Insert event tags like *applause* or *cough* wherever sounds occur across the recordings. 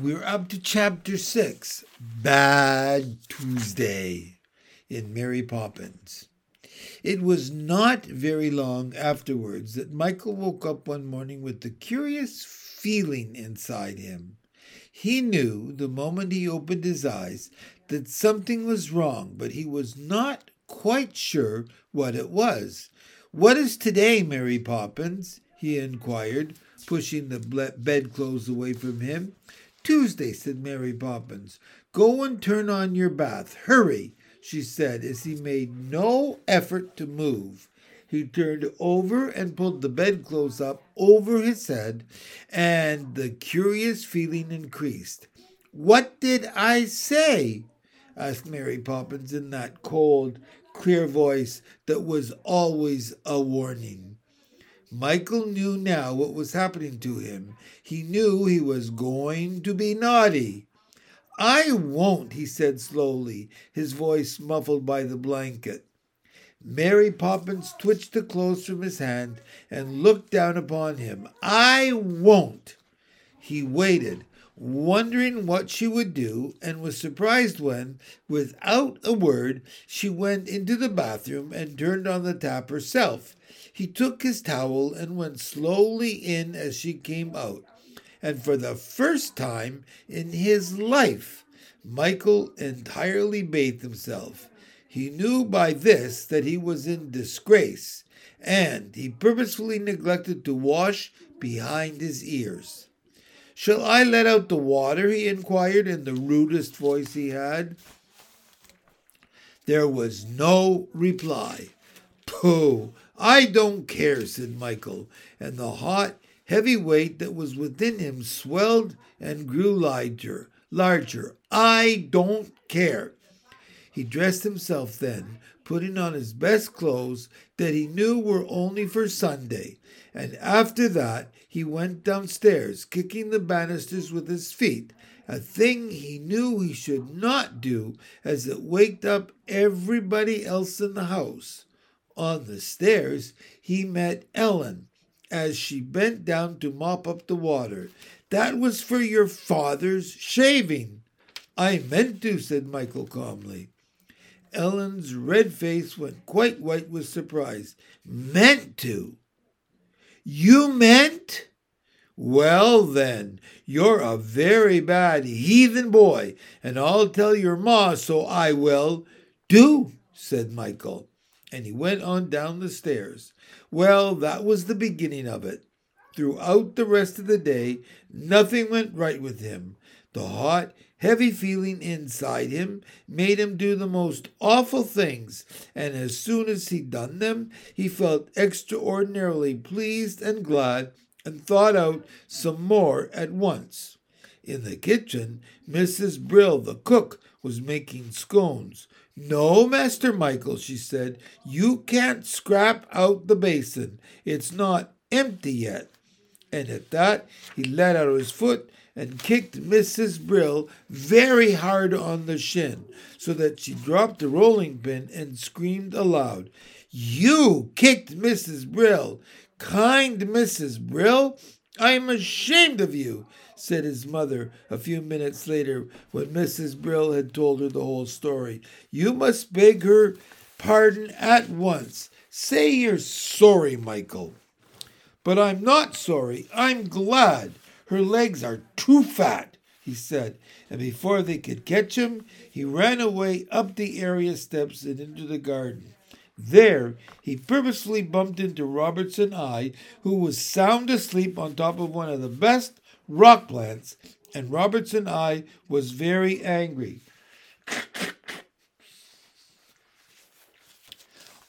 We're up to chapter six Bad Tuesday in Mary Poppins. It was not very long afterwards that Michael woke up one morning with the curious feeling inside him. He knew the moment he opened his eyes that something was wrong, but he was not quite sure what it was. What is today, Mary Poppins? he inquired, pushing the bedclothes away from him. Tuesday, said Mary Poppins. Go and turn on your bath. Hurry, she said as he made no effort to move. He turned over and pulled the bedclothes up over his head, and the curious feeling increased. What did I say? asked Mary Poppins in that cold, clear voice that was always a warning. Michael knew now what was happening to him. He knew he was going to be naughty. I won't, he said slowly, his voice muffled by the blanket. Mary Poppins twitched the clothes from his hand and looked down upon him. I won't. He waited, wondering what she would do, and was surprised when, without a word, she went into the bathroom and turned on the tap herself. He took his towel and went slowly in as she came out. And for the first time in his life, Michael entirely bathed himself. He knew by this that he was in disgrace, and he purposefully neglected to wash behind his ears. Shall I let out the water? he inquired in the rudest voice he had. There was no reply. Pooh! I don't care, said Michael, and the hot, heavy weight that was within him swelled and grew larger, larger. I don't care. He dressed himself then, putting on his best clothes that he knew were only for Sunday, and after that he went downstairs, kicking the banisters with his feet, a thing he knew he should not do, as it waked up everybody else in the house. On the stairs, he met Ellen as she bent down to mop up the water. That was for your father's shaving. I meant to, said Michael calmly. Ellen's red face went quite white with surprise. Meant to? You meant? Well, then, you're a very bad heathen boy, and I'll tell your ma, so I will. Do, said Michael and he went on down the stairs. Well, that was the beginning of it. Throughout the rest of the day, nothing went right with him. The hot, heavy feeling inside him made him do the most awful things, and as soon as he'd done them, he felt extraordinarily pleased and glad and thought out some more at once. In the kitchen, Mrs. Brill, the cook, was making scones. No, Master Michael, she said, you can't scrap out the basin. It's not empty yet. And at that, he let out his foot and kicked Mrs. Brill very hard on the shin, so that she dropped the rolling pin and screamed aloud. You kicked Mrs. Brill! Kind Mrs. Brill! I'm ashamed of you said his mother a few minutes later when Mrs. Brill had told her the whole story. You must beg her pardon at once. Say you're sorry, Michael. But I'm not sorry. I'm glad. Her legs are too fat, he said, and before they could catch him, he ran away up the area steps and into the garden. There, he purposefully bumped into Robertson Ay, who was sound asleep on top of one of the best rock plants, and Robertson Ay was very angry.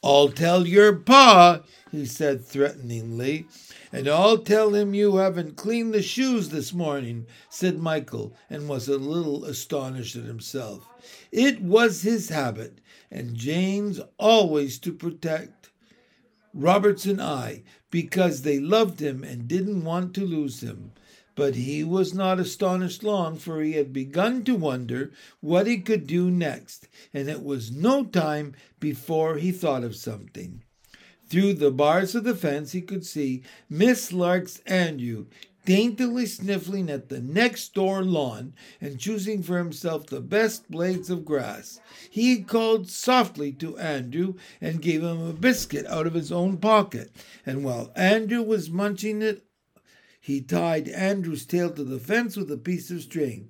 I'll tell your pa, he said threateningly. And I'll tell him you haven't cleaned the shoes this morning, said Michael, and was a little astonished at himself. It was his habit, and Jane's always to protect Robertson Ay, because they loved him and didn't want to lose him. But he was not astonished long, for he had begun to wonder what he could do next, and it was no time before he thought of something. Through the bars of the fence he could see Miss Lark's Andrew daintily sniffling at the next door lawn and choosing for himself the best blades of grass. He called softly to Andrew and gave him a biscuit out of his own pocket, and while Andrew was munching it, he tied Andrew's tail to the fence with a piece of string.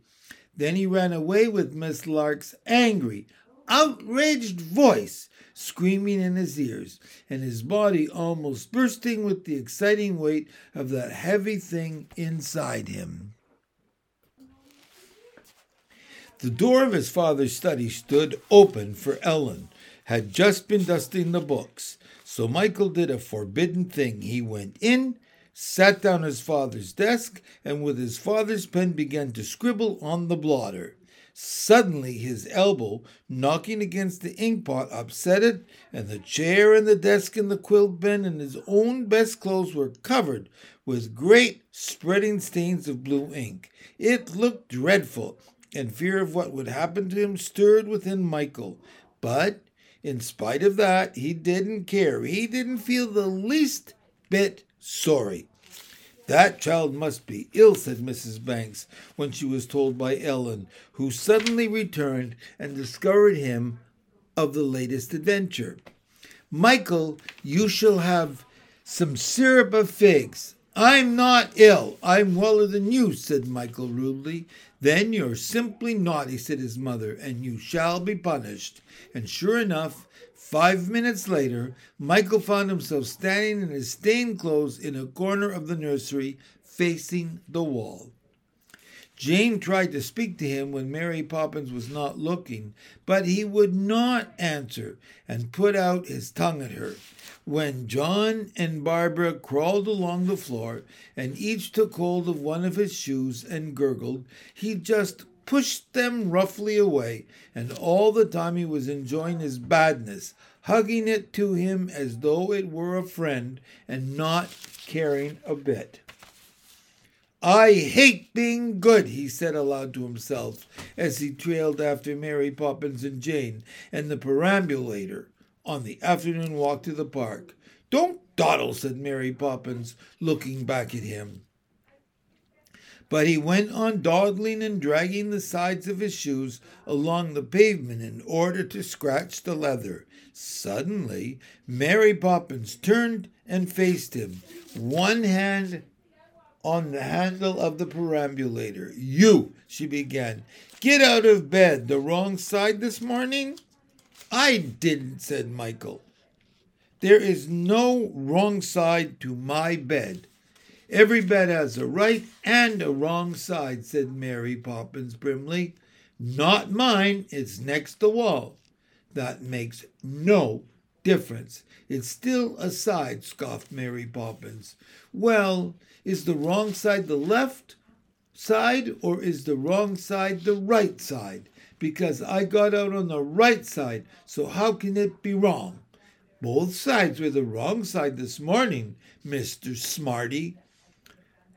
Then he ran away with Miss Lark's angry, outraged voice screaming in his ears, and his body almost bursting with the exciting weight of that heavy thing inside him. The door of his father's study stood open for Ellen, had just been dusting the books. So Michael did a forbidden thing. He went in, sat down at his father's desk, and with his father's pen began to scribble on the blotter. Suddenly, his elbow, knocking against the inkpot, upset it, and the chair and the desk and the quilt pen and his own best clothes were covered with great spreading stains of blue ink. It looked dreadful, and fear of what would happen to him stirred within Michael. But in spite of that, he didn't care. He didn't feel the least bit sorry. That child must be ill, said Mrs. Banks when she was told by Ellen, who suddenly returned and discovered him of the latest adventure. Michael, you shall have some syrup of figs. I'm not ill. I'm weller than you, said Michael rudely. Then you're simply naughty, said his mother, and you shall be punished. And sure enough, Five minutes later, Michael found himself standing in his stained clothes in a corner of the nursery facing the wall. Jane tried to speak to him when Mary Poppins was not looking, but he would not answer and put out his tongue at her. When John and Barbara crawled along the floor and each took hold of one of his shoes and gurgled, he just pushed them roughly away, and all the time he was enjoying his badness, hugging it to him as though it were a friend, and not caring a bit. I hate being good, he said aloud to himself as he trailed after Mary Poppins and Jane and the perambulator on the afternoon walk to the park. Don't dawdle, said Mary Poppins, looking back at him. But he went on dawdling and dragging the sides of his shoes along the pavement in order to scratch the leather. Suddenly, Mary Poppins turned and faced him, one hand on the handle of the perambulator. You, she began, get out of bed the wrong side this morning? I didn't, said Michael. There is no wrong side to my bed. Every bed has a right and a wrong side, said Mary Poppins primly. Not mine, it's next the wall. That makes no difference. It's still a side, scoffed Mary Poppins. Well, is the wrong side the left side or is the wrong side the right side? Because I got out on the right side, so how can it be wrong? Both sides were the wrong side this morning, Mr. Smarty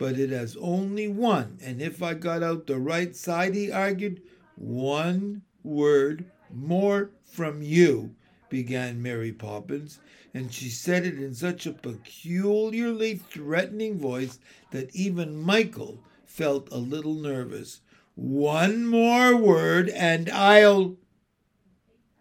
but it has only one. And if I got out the right side, he argued, one word more from you, began Mary Poppins, and she said it in such a peculiarly threatening voice that even Michael felt a little nervous. One more word, and I'll.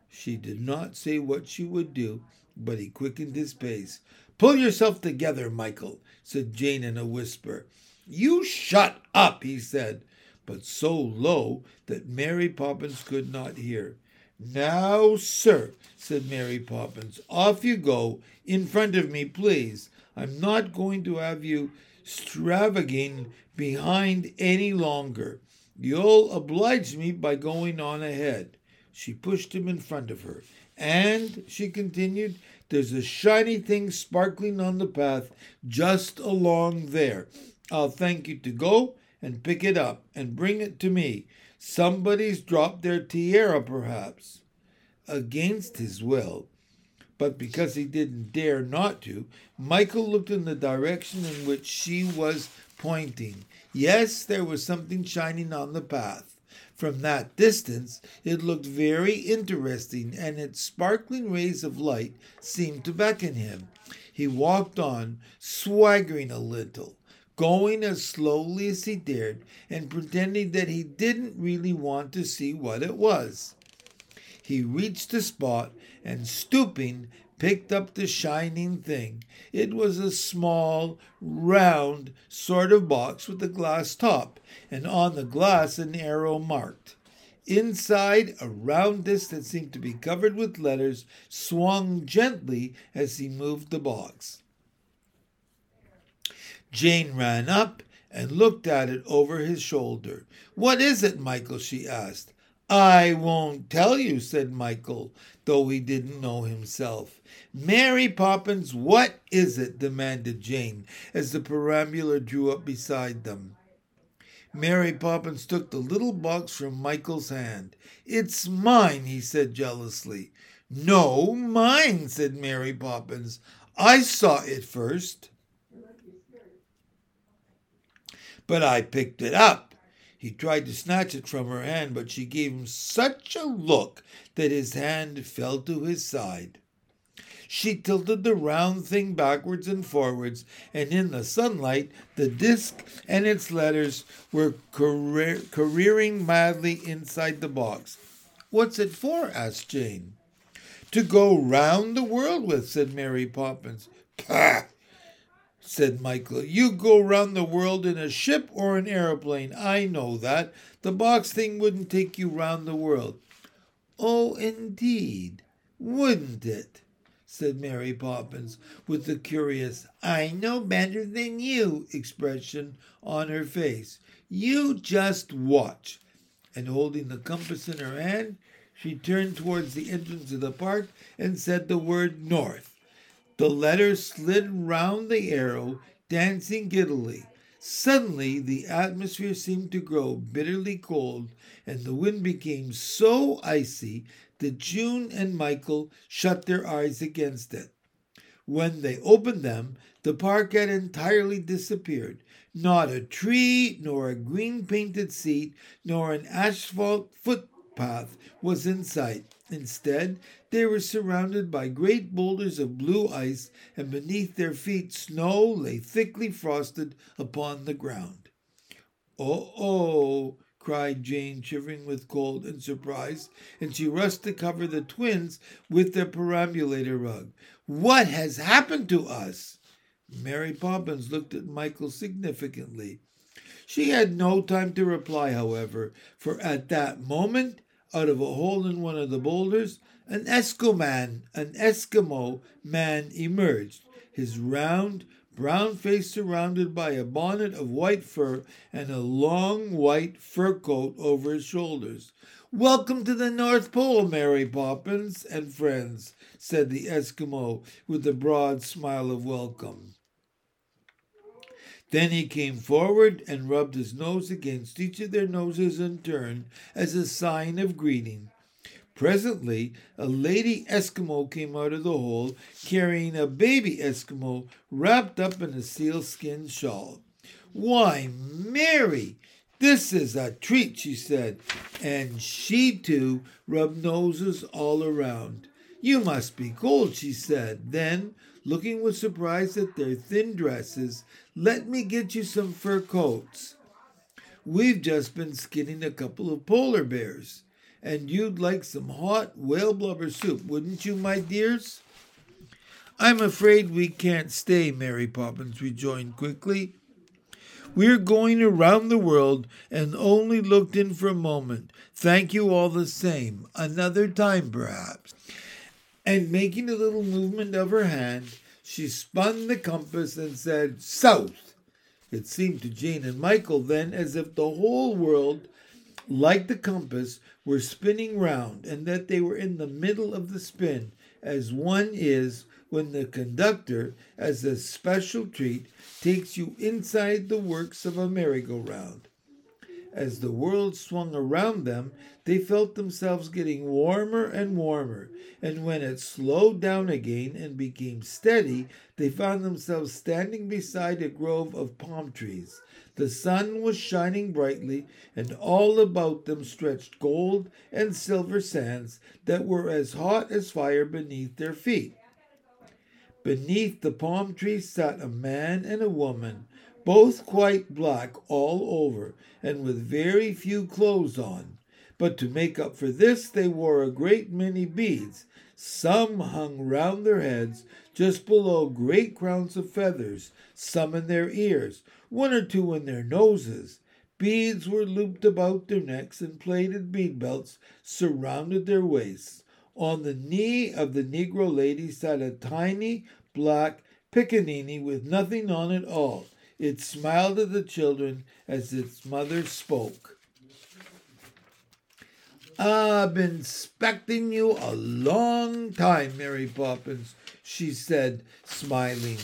She did not say what she would do, but he quickened his pace. Pull yourself together, Michael said Jane in a whisper. You shut up, he said, but so low that Mary Poppins could not hear. Now, sir, said Mary Poppins, off you go, in front of me, please. I'm not going to have you stravagging behind any longer. You'll oblige me by going on ahead. She pushed him in front of her. And, she continued, there's a shiny thing sparkling on the path just along there. I'll thank you to go and pick it up and bring it to me. Somebody's dropped their tiara, perhaps. Against his will, but because he didn't dare not to, Michael looked in the direction in which she was pointing. Yes, there was something shining on the path. From that distance, it looked very interesting, and its sparkling rays of light seemed to beckon him. He walked on, swaggering a little. going as slowly as he dared and pretending that he didn't really want to see what it was. He reached the spot and, stooping, picked up the shining thing. It was a small, round sort of box with a glass top, and on the glass an arrow marked. Inside, a round disc that seemed to be covered with letters swung gently as he moved the box. Jane ran up and looked at it over his shoulder. What is it, Michael? she asked. I won't tell you, said Michael, though he didn't know himself. Mary Poppins, what is it? demanded Jane as the perambulator drew up beside them. Mary Poppins took the little box from Michael's hand. It's mine, he said jealously. No, mine, said Mary Poppins. I saw it first. But I picked it up. He tried to snatch it from her hand, but she gave him such a look that his hand fell to his side. She tilted the round thing backwards and forwards, and in the sunlight, the disk and its letters were career- careering madly inside the box. What's it for? asked Jane. To go round the world with, said Mary Poppins. Pah! Said Michael. You go round the world in a ship or an aeroplane. I know that. The box thing wouldn't take you round the world. Oh, indeed, wouldn't it? said Mary Poppins, with the curious, I know better than you expression on her face. You just watch. And holding the compass in her hand, she turned towards the entrance of the park and said the word north. The letter slid round the arrow, dancing giddily. Suddenly, the atmosphere seemed to grow bitterly cold, and the wind became so icy that June and Michael shut their eyes against it. When they opened them, the park had entirely disappeared. Not a tree, nor a green painted seat, nor an asphalt footpath was in sight. Instead, they were surrounded by great boulders of blue ice, and beneath their feet snow lay thickly frosted upon the ground. Oh, oh, cried Jane, shivering with cold and surprise, and she rushed to cover the twins with their perambulator rug. What has happened to us? Mary Poppins looked at Michael significantly. She had no time to reply, however, for at that moment, out of a hole in one of the boulders, an Eskimo man, an Eskimo man emerged, his round, brown face surrounded by a bonnet of white fur and a long white fur coat over his shoulders. Welcome to the North Pole, Mary Poppins and friends, said the Eskimo with a broad smile of welcome. Then he came forward and rubbed his nose against each of their noses in turn as a sign of greeting. Presently, a lady Eskimo came out of the hole carrying a baby Eskimo wrapped up in a sealskin shawl. Why, Mary, this is a treat, she said, and she too rubbed noses all around. You must be cold, she said. Then, looking with surprise at their thin dresses, let me get you some fur coats. We've just been skinning a couple of polar bears and you'd like some hot whale blubber soup, wouldn't you, my dears? I'm afraid we can't stay, Mary Poppins rejoined quickly. We're going around the world and only looked in for a moment. Thank you all the same. Another time, perhaps. And making a little movement of her hand, she spun the compass and said, South. It seemed to Jane and Michael then as if the whole world like the compass, were spinning round, and that they were in the middle of the spin, as one is when the conductor, as a special treat, takes you inside the works of a merry-go-round. As the world swung around them, they felt themselves getting warmer and warmer, and when it slowed down again and became steady, they found themselves standing beside a grove of palm trees. The sun was shining brightly, and all about them stretched gold and silver sands that were as hot as fire beneath their feet. Beneath the palm trees sat a man and a woman, both quite black all over, and with very few clothes on. But to make up for this, they wore a great many beads. Some hung round their heads, just below great crowns of feathers, some in their ears, one or two in their noses. Beads were looped about their necks, and plaited bead belts surrounded their waists. On the knee of the Negro lady sat a tiny black pickaninny with nothing on it all. It smiled at the children as its mother spoke. I've been expecting you a long time, Mary Poppins, she said, smiling.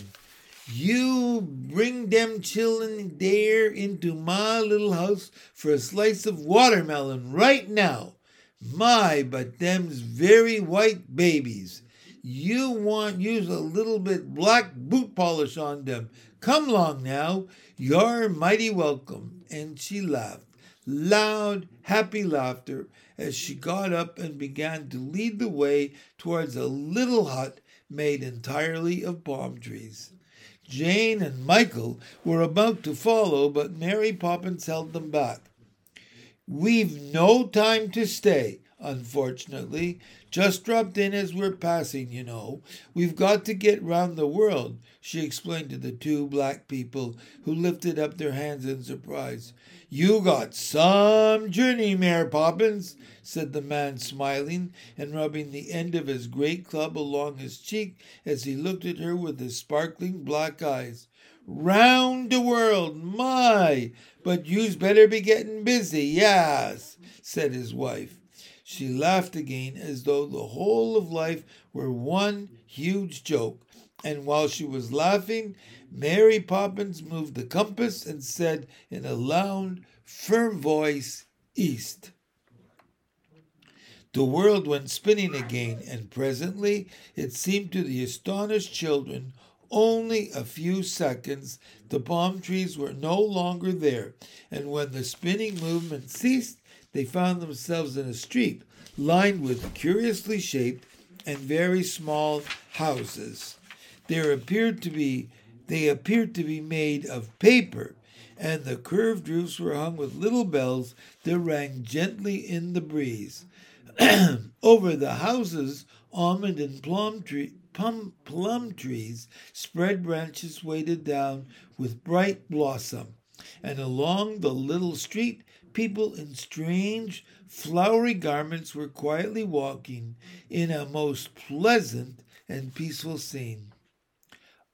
You bring them children there into my little house for a slice of watermelon right now. My, but them's very white babies. You want use a little bit black boot polish on them. Come along now. You're mighty welcome. And she laughed, loud, happy laughter, as she got up and began to lead the way towards a little hut made entirely of palm trees. Jane and Michael were about to follow, but Mary Poppins held them back. We've no time to stay, unfortunately. Just dropped in as we're passing, you know. We've got to get round the world, she explained to the two black people, who lifted up their hands in surprise. You got some journey, Mary Poppins, said the man, smiling and rubbing the end of his great club along his cheek as he looked at her with his sparkling black eyes. Round the world, my! But you's better be getting busy, yes, said his wife. She laughed again as though the whole of life were one huge joke, and while she was laughing, Mary Poppins moved the compass and said in a loud, firm voice, East. The world went spinning again, and presently it seemed to the astonished children only a few seconds. The palm trees were no longer there, and when the spinning movement ceased, they found themselves in a street lined with curiously shaped and very small houses. There appeared to be they appeared to be made of paper, and the curved roofs were hung with little bells that rang gently in the breeze. *clears throat* Over the houses, almond and plum, tree, plum, plum trees spread branches weighted down with bright blossom, and along the little street, people in strange, flowery garments were quietly walking in a most pleasant and peaceful scene.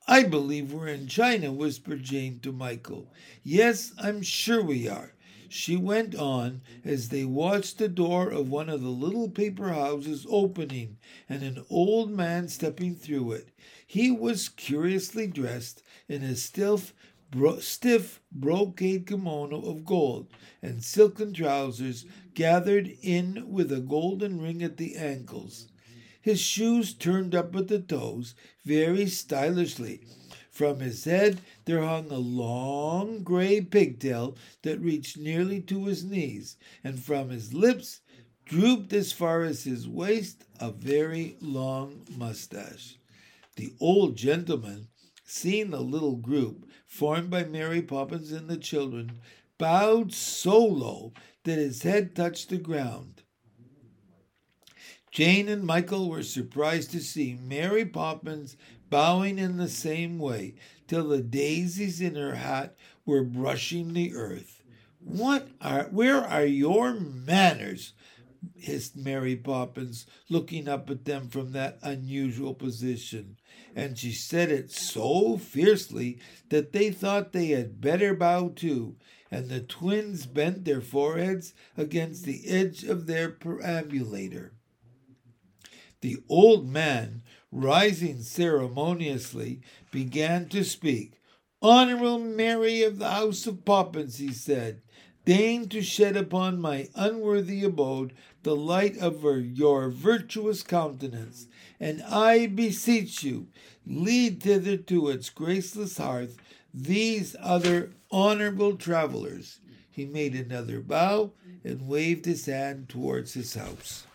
I believe we're in China, whispered Jane to Michael. Yes, I'm sure we are. She went on as they watched the door of one of the little paper houses opening and an old man stepping through it. He was curiously dressed in a stiff, bro- stiff brocade kimono of gold and silken trousers gathered in with a golden ring at the ankles his shoes turned up at the toes very stylishly. From his head there hung a long gray pigtail that reached nearly to his knees, and from his lips drooped as far as his waist a very long mustache. The old gentleman, seeing the little group formed by Mary Poppins and the children, bowed so low that his head touched the ground. Jane and Michael were surprised to see Mary Poppins bowing in the same way till the daisies in her hat were brushing the earth. What are where are your manners? Hissed Mary Poppins, looking up at them from that unusual position. And she said it so fiercely that they thought they had better bow too, and the twins bent their foreheads against the edge of their perambulator. The old man, rising ceremoniously, began to speak. Honorable Mary of the House of Poppins, he said, deign to shed upon my unworthy abode the light of your virtuous countenance, and I beseech you, lead thither to its graceless hearth these other honorable travelers. He made another bow and waved his hand towards his house.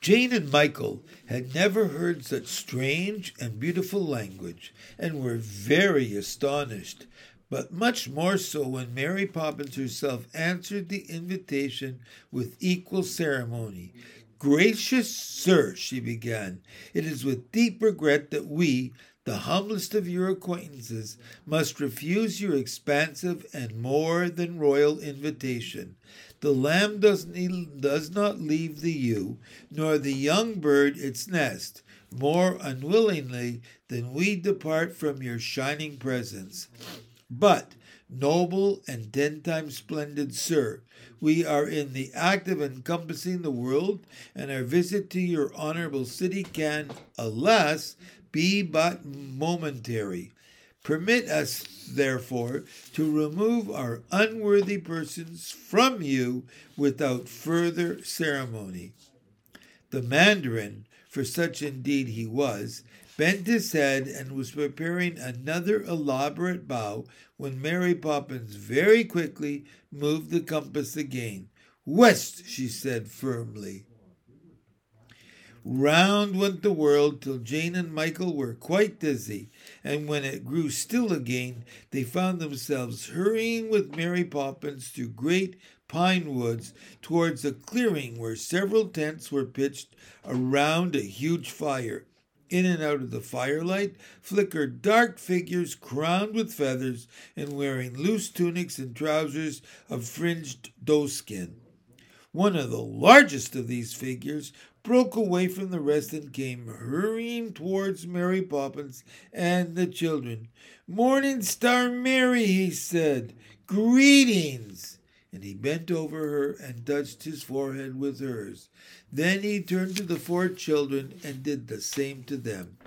Jane and Michael had never heard such strange and beautiful language, and were very astonished, but much more so when Mary Poppins herself answered the invitation with equal ceremony. Gracious sir, she began, it is with deep regret that we, the humblest of your acquaintances, must refuse your expansive and more than royal invitation. The lamb does, does not leave the ewe, nor the young bird its nest, more unwillingly than we depart from your shining presence. But, noble and ten times splendid sir, we are in the act of encompassing the world, and our visit to your honorable city can, alas, be but momentary. Permit us, therefore, to remove our unworthy persons from you without further ceremony. The mandarin, for such indeed he was, bent his head and was preparing another elaborate bow when Mary Poppins very quickly moved the compass again. West, she said firmly. Round went the world till Jane and Michael were quite dizzy, and when it grew still again, they found themselves hurrying with Mary Poppins through great pine woods towards a clearing where several tents were pitched around a huge fire. In and out of the firelight flickered dark figures crowned with feathers and wearing loose tunics and trousers of fringed doeskin. One of the largest of these figures broke away from the rest and came hurrying towards Mary Poppins and the children. Morning Star Mary, he said. Greetings. And he bent over her and touched his forehead with hers. Then he turned to the four children and did the same to them.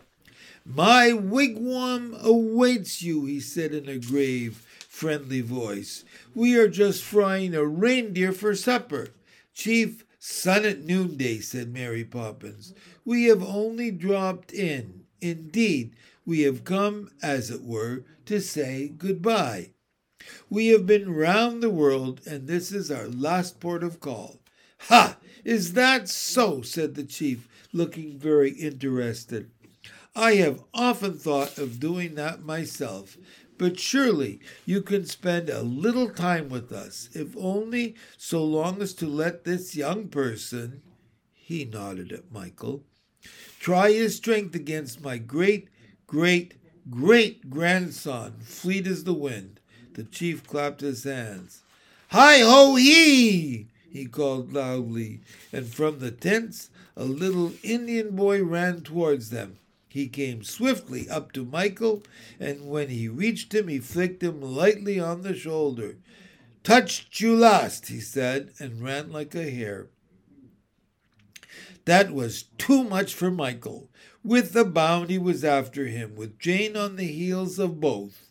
My wigwam awaits you, he said in a grave, friendly voice. We are just frying a reindeer for supper. Chief, Sun at noonday, said Mary Poppins. We have only dropped in. Indeed, we have come, as it were, to say good-bye. We have been round the world, and this is our last port of call. Ha! Is that so? said the chief, looking very interested. I have often thought of doing that myself, but surely you can spend a little time with us, if only so long as to let this young person, he nodded at Michael, try his strength against my great, great, great grandson, fleet as the wind. The chief clapped his hands. Hi ho he! he called loudly, and from the tents a little Indian boy ran towards them. He came swiftly up to Michael, and when he reached him, he flicked him lightly on the shoulder. Touched you last, he said, and ran like a hare. That was too much for Michael. With a bound, he was after him, with Jane on the heels of both.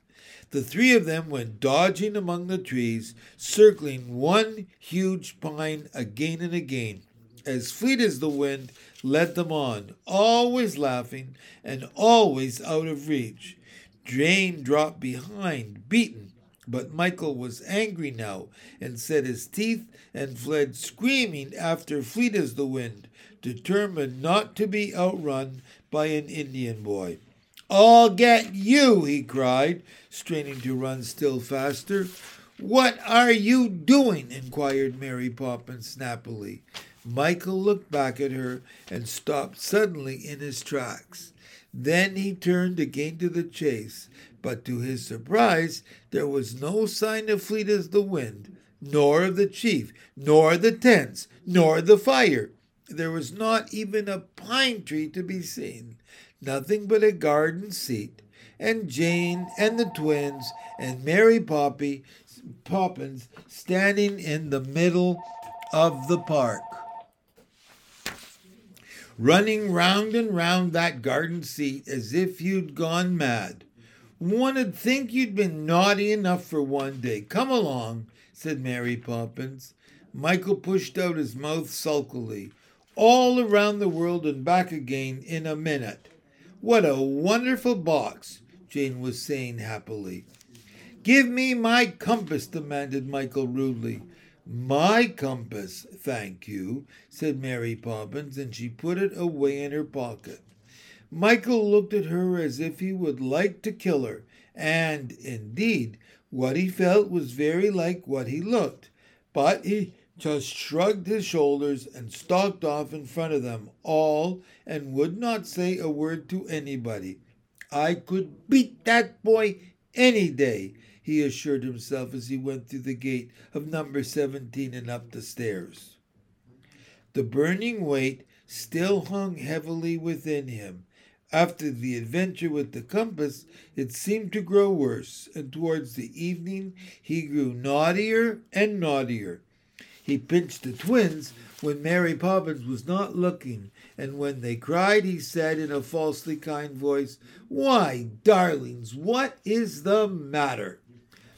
The three of them went dodging among the trees, circling one huge pine again and again. As fleet as the wind, led them on, always laughing and always out of reach. Jane dropped behind, beaten, but Michael was angry now and set his teeth and fled screaming after fleet as the wind, determined not to be outrun by an Indian boy. I'll get you, he cried, straining to run still faster. What are you doing? inquired Mary Poppins snappily. Michael looked back at her and stopped suddenly in his tracks. Then he turned again to the chase, but to his surprise there was no sign of fleet as the wind, nor of the chief, nor the tents, nor the fire. There was not even a pine tree to be seen, nothing but a garden seat, and Jane and the twins and Mary Poppy Poppins standing in the middle of the park running round and round that garden seat as if you'd gone mad. One'd think you'd been naughty enough for one day. Come along, said Mary Poppins. Michael pushed out his mouth sulkily. All around the world and back again in a minute. What a wonderful box, Jane was saying happily. Give me my compass, demanded Michael rudely. My compass, thank you, said Mary Poppins, and she put it away in her pocket. Michael looked at her as if he would like to kill her, and, indeed, what he felt was very like what he looked. But he just shrugged his shoulders and stalked off in front of them all and would not say a word to anybody. I could beat that boy any day, he assured himself as he went through the gate of number 17 and up the stairs. The burning weight still hung heavily within him. After the adventure with the compass, it seemed to grow worse, and towards the evening he grew naughtier and naughtier. He pinched the twins when Mary Poppins was not looking, and when they cried, he said in a falsely kind voice, Why, darlings, what is the matter?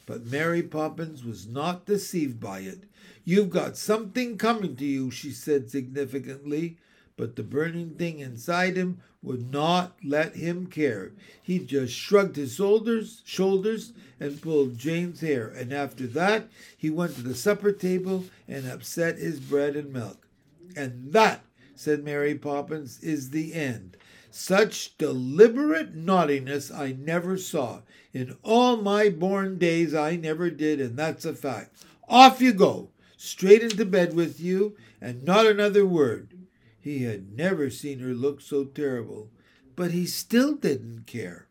But Mary Poppins was not deceived by it. You've got something coming to you, she said significantly. But the burning thing inside him would not let him care. He just shrugged his shoulders, shoulders and pulled Jane's hair, and after that he went to the supper table and upset his bread and milk. And that, said Mary Poppins, is the end. Such deliberate naughtiness I never saw. In all my born days I never did, and that's a fact. Off you go, straight into bed with you, and not another word. He had never seen her look so terrible, but he still didn't care.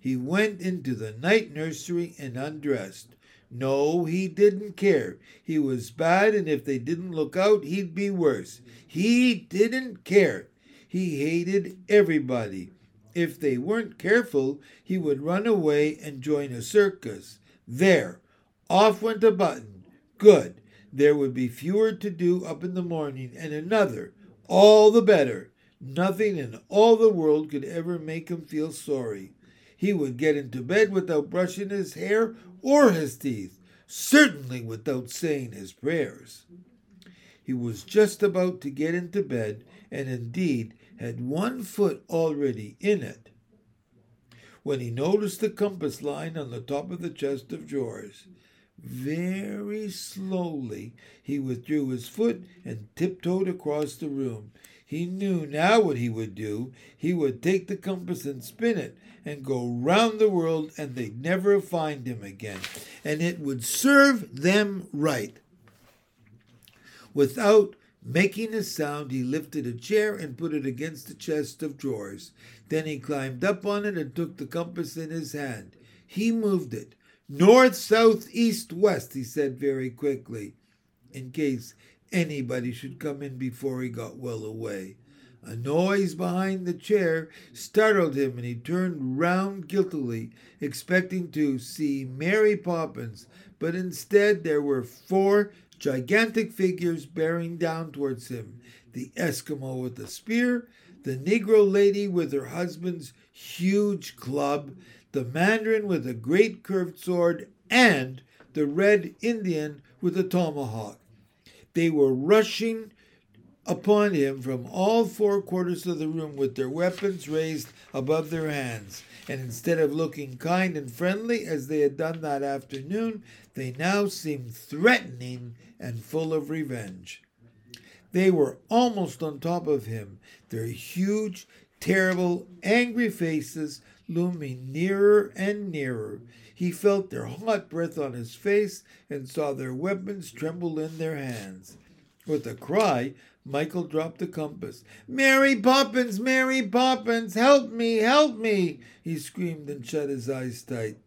He went into the night nursery and undressed. No, he didn't care. He was bad, and if they didn't look out, he'd be worse. He didn't care. He hated everybody. If they weren't careful, he would run away and join a circus. There, off went a button. Good. There would be fewer to do up in the morning, and another. All the better. Nothing in all the world could ever make him feel sorry. He would get into bed without brushing his hair or his teeth, certainly without saying his prayers. He was just about to get into bed, and indeed had one foot already in it when he noticed the compass line on the top of the chest of drawers. Very slowly he withdrew his foot and tiptoed across the room. He knew now what he would do. He would take the compass and spin it and go round the world, and they'd never find him again. And it would serve them right. Without Making a sound, he lifted a chair and put it against the chest of drawers. Then he climbed up on it and took the compass in his hand. He moved it. North, south, east, west, he said very quickly, in case anybody should come in before he got well away. A noise behind the chair startled him, and he turned round guiltily, expecting to see Mary Poppins, but instead there were four gigantic figures bearing down towards him the Eskimo with the spear, the Negro lady with her husband's huge club, the Mandarin with a great curved sword, and the Red Indian with a tomahawk. They were rushing upon him from all four quarters of the room with their weapons raised above their hands. And instead of looking kind and friendly as they had done that afternoon, they now seemed threatening and full of revenge. They were almost on top of him, their huge, terrible, angry faces looming nearer and nearer. He felt their hot breath on his face and saw their weapons tremble in their hands. With a cry, Michael dropped the compass. Mary Poppins, Mary Poppins, help me, help me! He screamed and shut his eyes tight.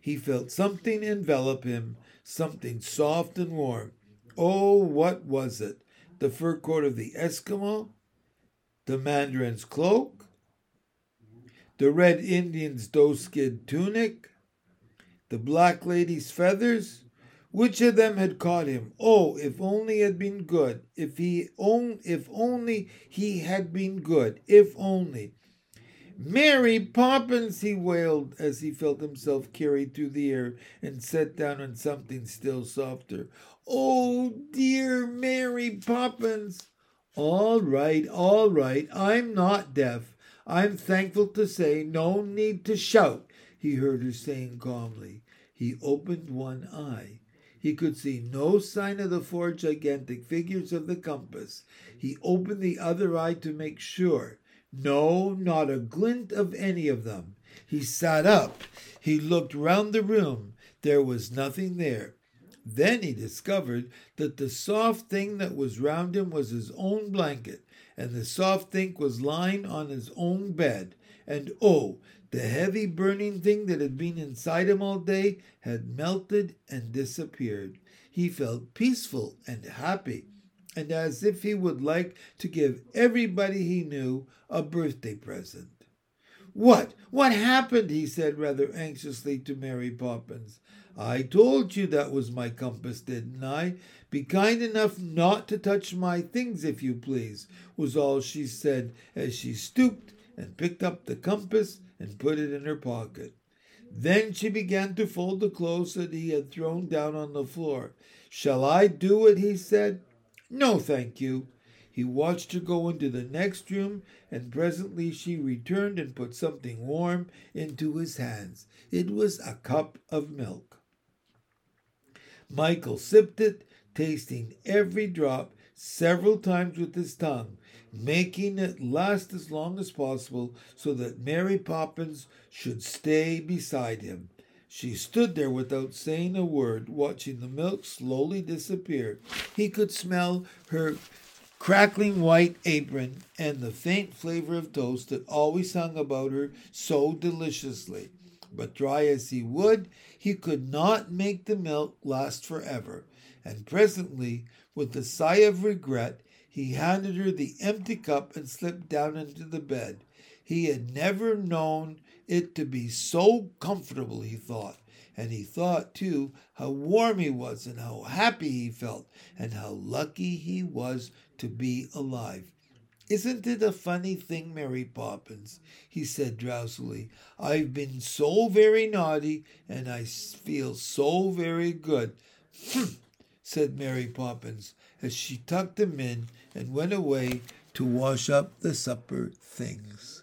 He felt something envelop him, something soft and warm. Oh, what was it? The fur coat of the Eskimo? The Mandarin's cloak? The Red Indian's doeskin tunic? The Black Lady's feathers? Which of them had caught him? Oh, if only he had been good. If he on, if only he had been good. If only. Mary Poppins, he wailed as he felt himself carried through the air and set down on something still softer. Oh, dear Mary Poppins! All right, all right, I'm not deaf. I'm thankful to say no need to shout, he heard her saying calmly. He opened one eye. He could see no sign of the four gigantic figures of the compass. He opened the other eye to make sure. No, not a glint of any of them. He sat up. He looked round the room. There was nothing there. Then he discovered that the soft thing that was round him was his own blanket, and the soft thing was lying on his own bed. And oh, the heavy burning thing that had been inside him all day had melted and disappeared. He felt peaceful and happy, and as if he would like to give everybody he knew a birthday present. What? What happened? he said rather anxiously to Mary Poppins. I told you that was my compass, didn't I? Be kind enough not to touch my things, if you please, was all she said as she stooped and picked up the compass and put it in her pocket. Then she began to fold the clothes that he had thrown down on the floor. Shall I do it? he said. No, thank you. He watched her go into the next room, and presently she returned and put something warm into his hands. It was a cup of milk. Michael sipped it, tasting every drop several times with his tongue, making it last as long as possible so that Mary Poppins should stay beside him. She stood there without saying a word, watching the milk slowly disappear. He could smell her crackling white apron, and the faint flavor of toast that always hung about her so deliciously. But try as he would, he could not make the milk last forever, and presently, with a sigh of regret, he handed her the empty cup and slipped down into the bed. He had never known it to be so comfortable, he thought. And he thought, too, how warm he was and how happy he felt and how lucky he was to be alive. Isn't it a funny thing, Mary Poppins? he said drowsily. I've been so very naughty and I feel so very good. Humph, said Mary Poppins as she tucked him in and went away to wash up the supper things.